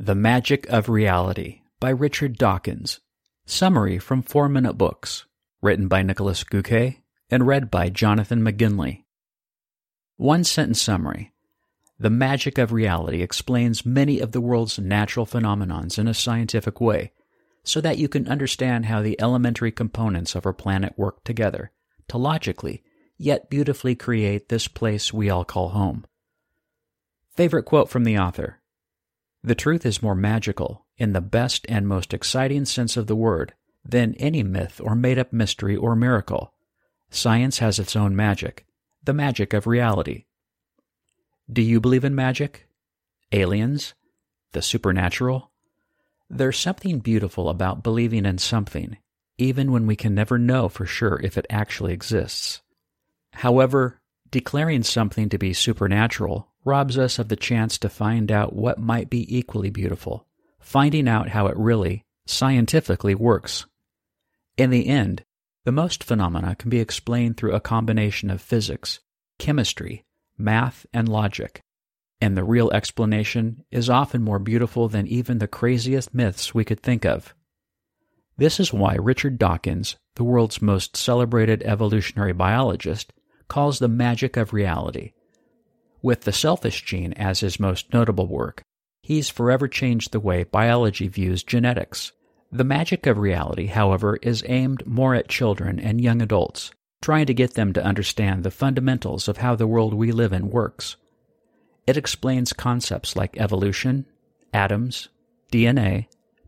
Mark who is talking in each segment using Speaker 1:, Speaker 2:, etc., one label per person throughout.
Speaker 1: The Magic of Reality by Richard Dawkins. Summary from Four Minute Books. Written by Nicholas Göke and read by Jonathan McGinley. One sentence summary. The magic of reality explains many of the world's natural phenomenons in a scientific way, so that you can understand how the elementary components of our planet work together to logically, yet beautifully create this place we all call home. Favorite quote from the author the truth is more magical, in the best and most exciting sense of the word, than any myth or made up mystery or miracle. Science has its own magic, the magic of reality. Do you believe in magic? Aliens? The supernatural? There's something beautiful about believing in something, even when we can never know for sure if it actually exists. However, declaring something to be supernatural robs us of the chance to find out what might be equally beautiful, finding out how it really, scientifically works. In the end, the most phenomena can be explained through a combination of physics, chemistry, math, and logic, and the real explanation is often more beautiful than even the craziest myths we could think of. This is why Richard Dawkins, the world's most celebrated evolutionary biologist, calls the magic of reality with the selfish gene as his most notable work, he's forever changed the way biology views genetics. The magic of reality, however, is aimed more at children and young adults, trying to get them to understand the fundamentals of how the world we live in works. It explains concepts like evolution, atoms, DNA,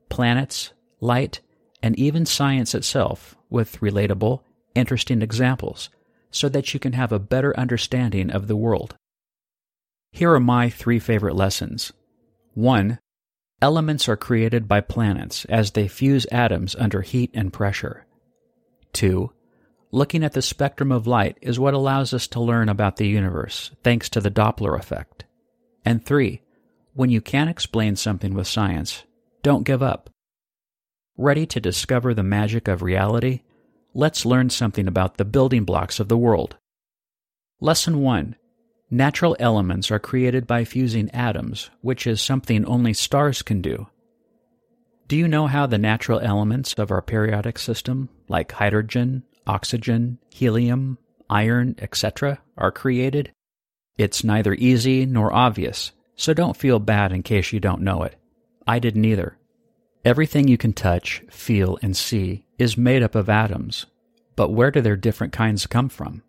Speaker 1: planets, light, and even science itself with relatable, interesting examples so that you can have a better understanding of the world. Here are my three favorite lessons. 1. Elements are created by planets as they fuse atoms under heat and pressure. 2. Looking at the spectrum of light is what allows us to learn about the universe, thanks to the Doppler effect. And 3. When you can't explain something with science, don't give up. Ready to discover the magic of reality? Let's learn something about the building blocks of the world. Lesson 1 Natural elements are created by fusing atoms, which is something only stars can do. Do you know how the natural elements of our periodic system, like hydrogen, oxygen, helium, iron, etc., are created? It's neither easy nor obvious, so don't feel bad in case you don't know it. I didn't either. Everything you can touch, feel, and see is made up of atoms, but where do their different kinds come from?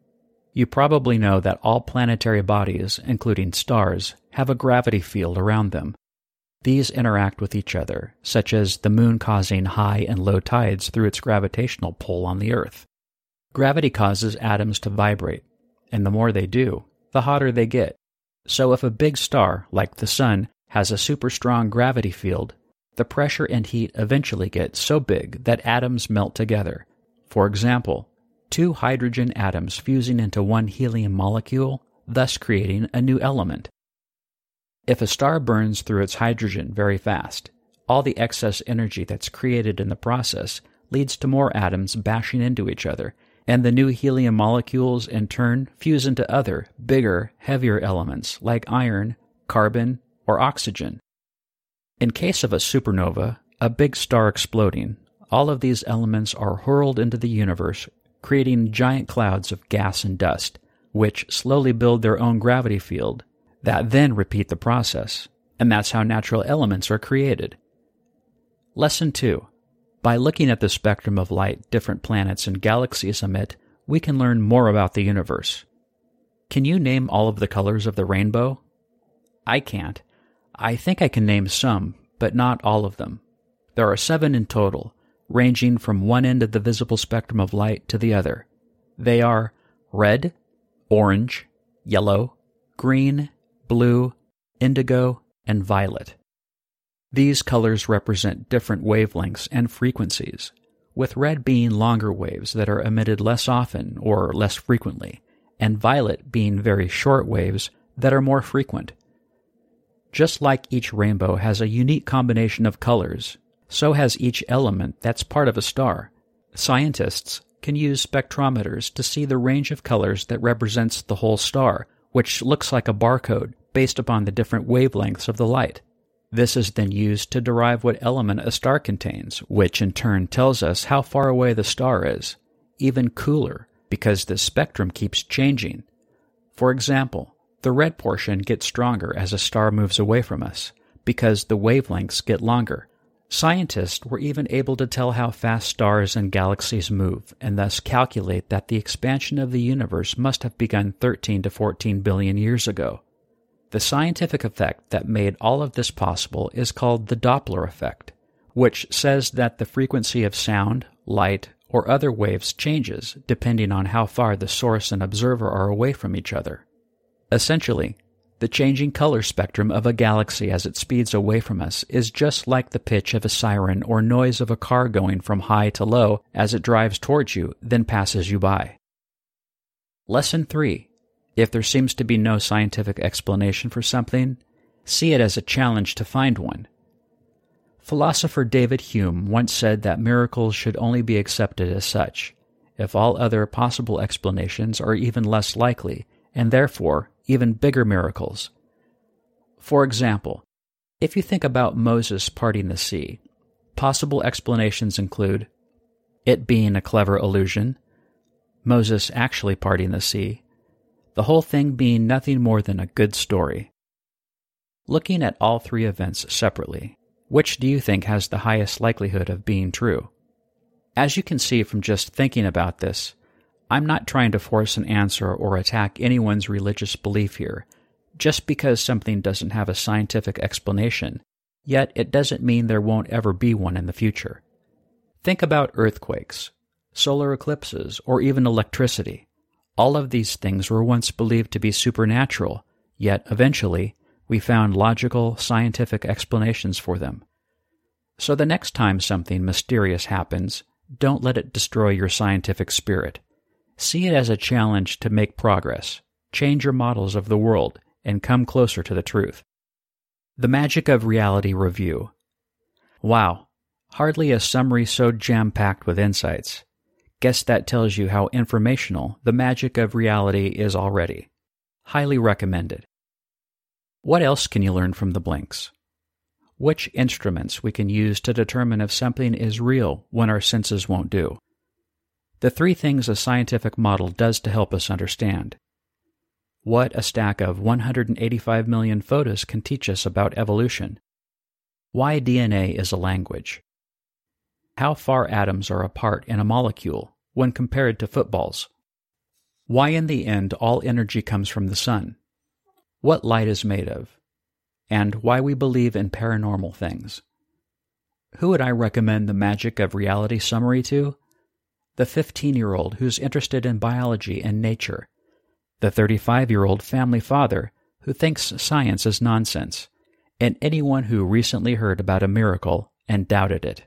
Speaker 1: You probably know that all planetary bodies, including stars, have a gravity field around them. These interact with each other, such as the moon causing high and low tides through its gravitational pull on the Earth. Gravity causes atoms to vibrate, and the more they do, the hotter they get. So if a big star, like the Sun, has a super strong gravity field, the pressure and heat eventually get so big that atoms melt together. For example, two hydrogen atoms fusing into one helium molecule, thus creating a new element. If a star burns through its hydrogen very fast, all the excess energy that's created in the process leads to more atoms bashing into each other, and the new helium molecules in turn fuse into other, bigger, heavier elements like iron, carbon, or oxygen. In case of a supernova, a big star exploding, all of these elements are hurled into the universe creating giant clouds of gas and dust, which slowly build their own gravity field, that then repeat the process, and that's how natural elements are created. Lesson 2. By looking at the spectrum of light different planets and galaxies emit, we can learn more about the universe. Can you name all of the colors of the rainbow? I can't. I think I can name some, but not all of them. There are seven in total, ranging from one end of the visible spectrum of light to the other. They are red, orange, yellow, green, blue, indigo, and violet. These colors represent different wavelengths and frequencies, with red being longer waves that are emitted less often or less frequently, and violet being very short waves that are more frequent. Just like each rainbow has a unique combination of colors, so has each element that's part of a star. Scientists can use spectrometers to see the range of colors that represents the whole star, which looks like a barcode based upon the different wavelengths of the light. This is then used to derive what element a star contains, which in turn tells us how far away the star is. Even cooler, because the spectrum keeps changing. For example, the red portion gets stronger as a star moves away from us, because the wavelengths get longer. Scientists were even able to tell how fast stars and galaxies move, and thus calculate that the expansion of the universe must have begun 13 to 14 billion years ago. The scientific effect that made all of this possible is called the Doppler effect, which says that the frequency of sound, light, or other waves changes depending on how far the source and observer are away from each other. Essentially, the changing color spectrum of a galaxy as it speeds away from us is just like the pitch of a siren or noise of a car going from high to low as it drives towards you, then passes you by. Lesson 3 if there seems to be no scientific explanation for something, see it as a challenge to find one. Philosopher David Hume once said that miracles should only be accepted as such, if all other possible explanations are even less likely, and therefore even bigger miracles. For example, if you think about Moses parting the sea, possible explanations include it being a clever illusion, Moses actually parting the sea, the whole thing being nothing more than a good story. Looking at all three events separately, which do you think has the highest likelihood of being true? As you can see from just thinking about this, I'm not trying to force an answer or attack anyone's religious belief here, just because something doesn't have a scientific explanation, yet it doesn't mean there won't ever be one in the future. Think about earthquakes, solar eclipses, or even electricity. All of these things were once believed to be supernatural, yet eventually we found logical, scientific explanations for them. So the next time something mysterious happens, don't let it destroy your scientific spirit. See it as a challenge to make progress, change your models of the world, and come closer to the truth. The Magic of Reality Review. Wow, hardly a summary so jam packed with insights. Guess that tells you how informational the magic of reality is already. Highly recommended. What else can you learn from the blinks? Which instruments we can use to determine if something is real when our senses won't do. The three things a scientific model does to help us understand. What a stack of 185 million photos can teach us about evolution. Why DNA is a language how far atoms are apart in a molecule when compared to footballs. Why, in the end, all energy comes from the sun. What light is made of. And why we believe in paranormal things. Who would I recommend the Magic of Reality summary to? The 15 year old who's interested in biology and nature. The 35 year old family father who thinks science is nonsense. And anyone who recently heard about a miracle and doubted it.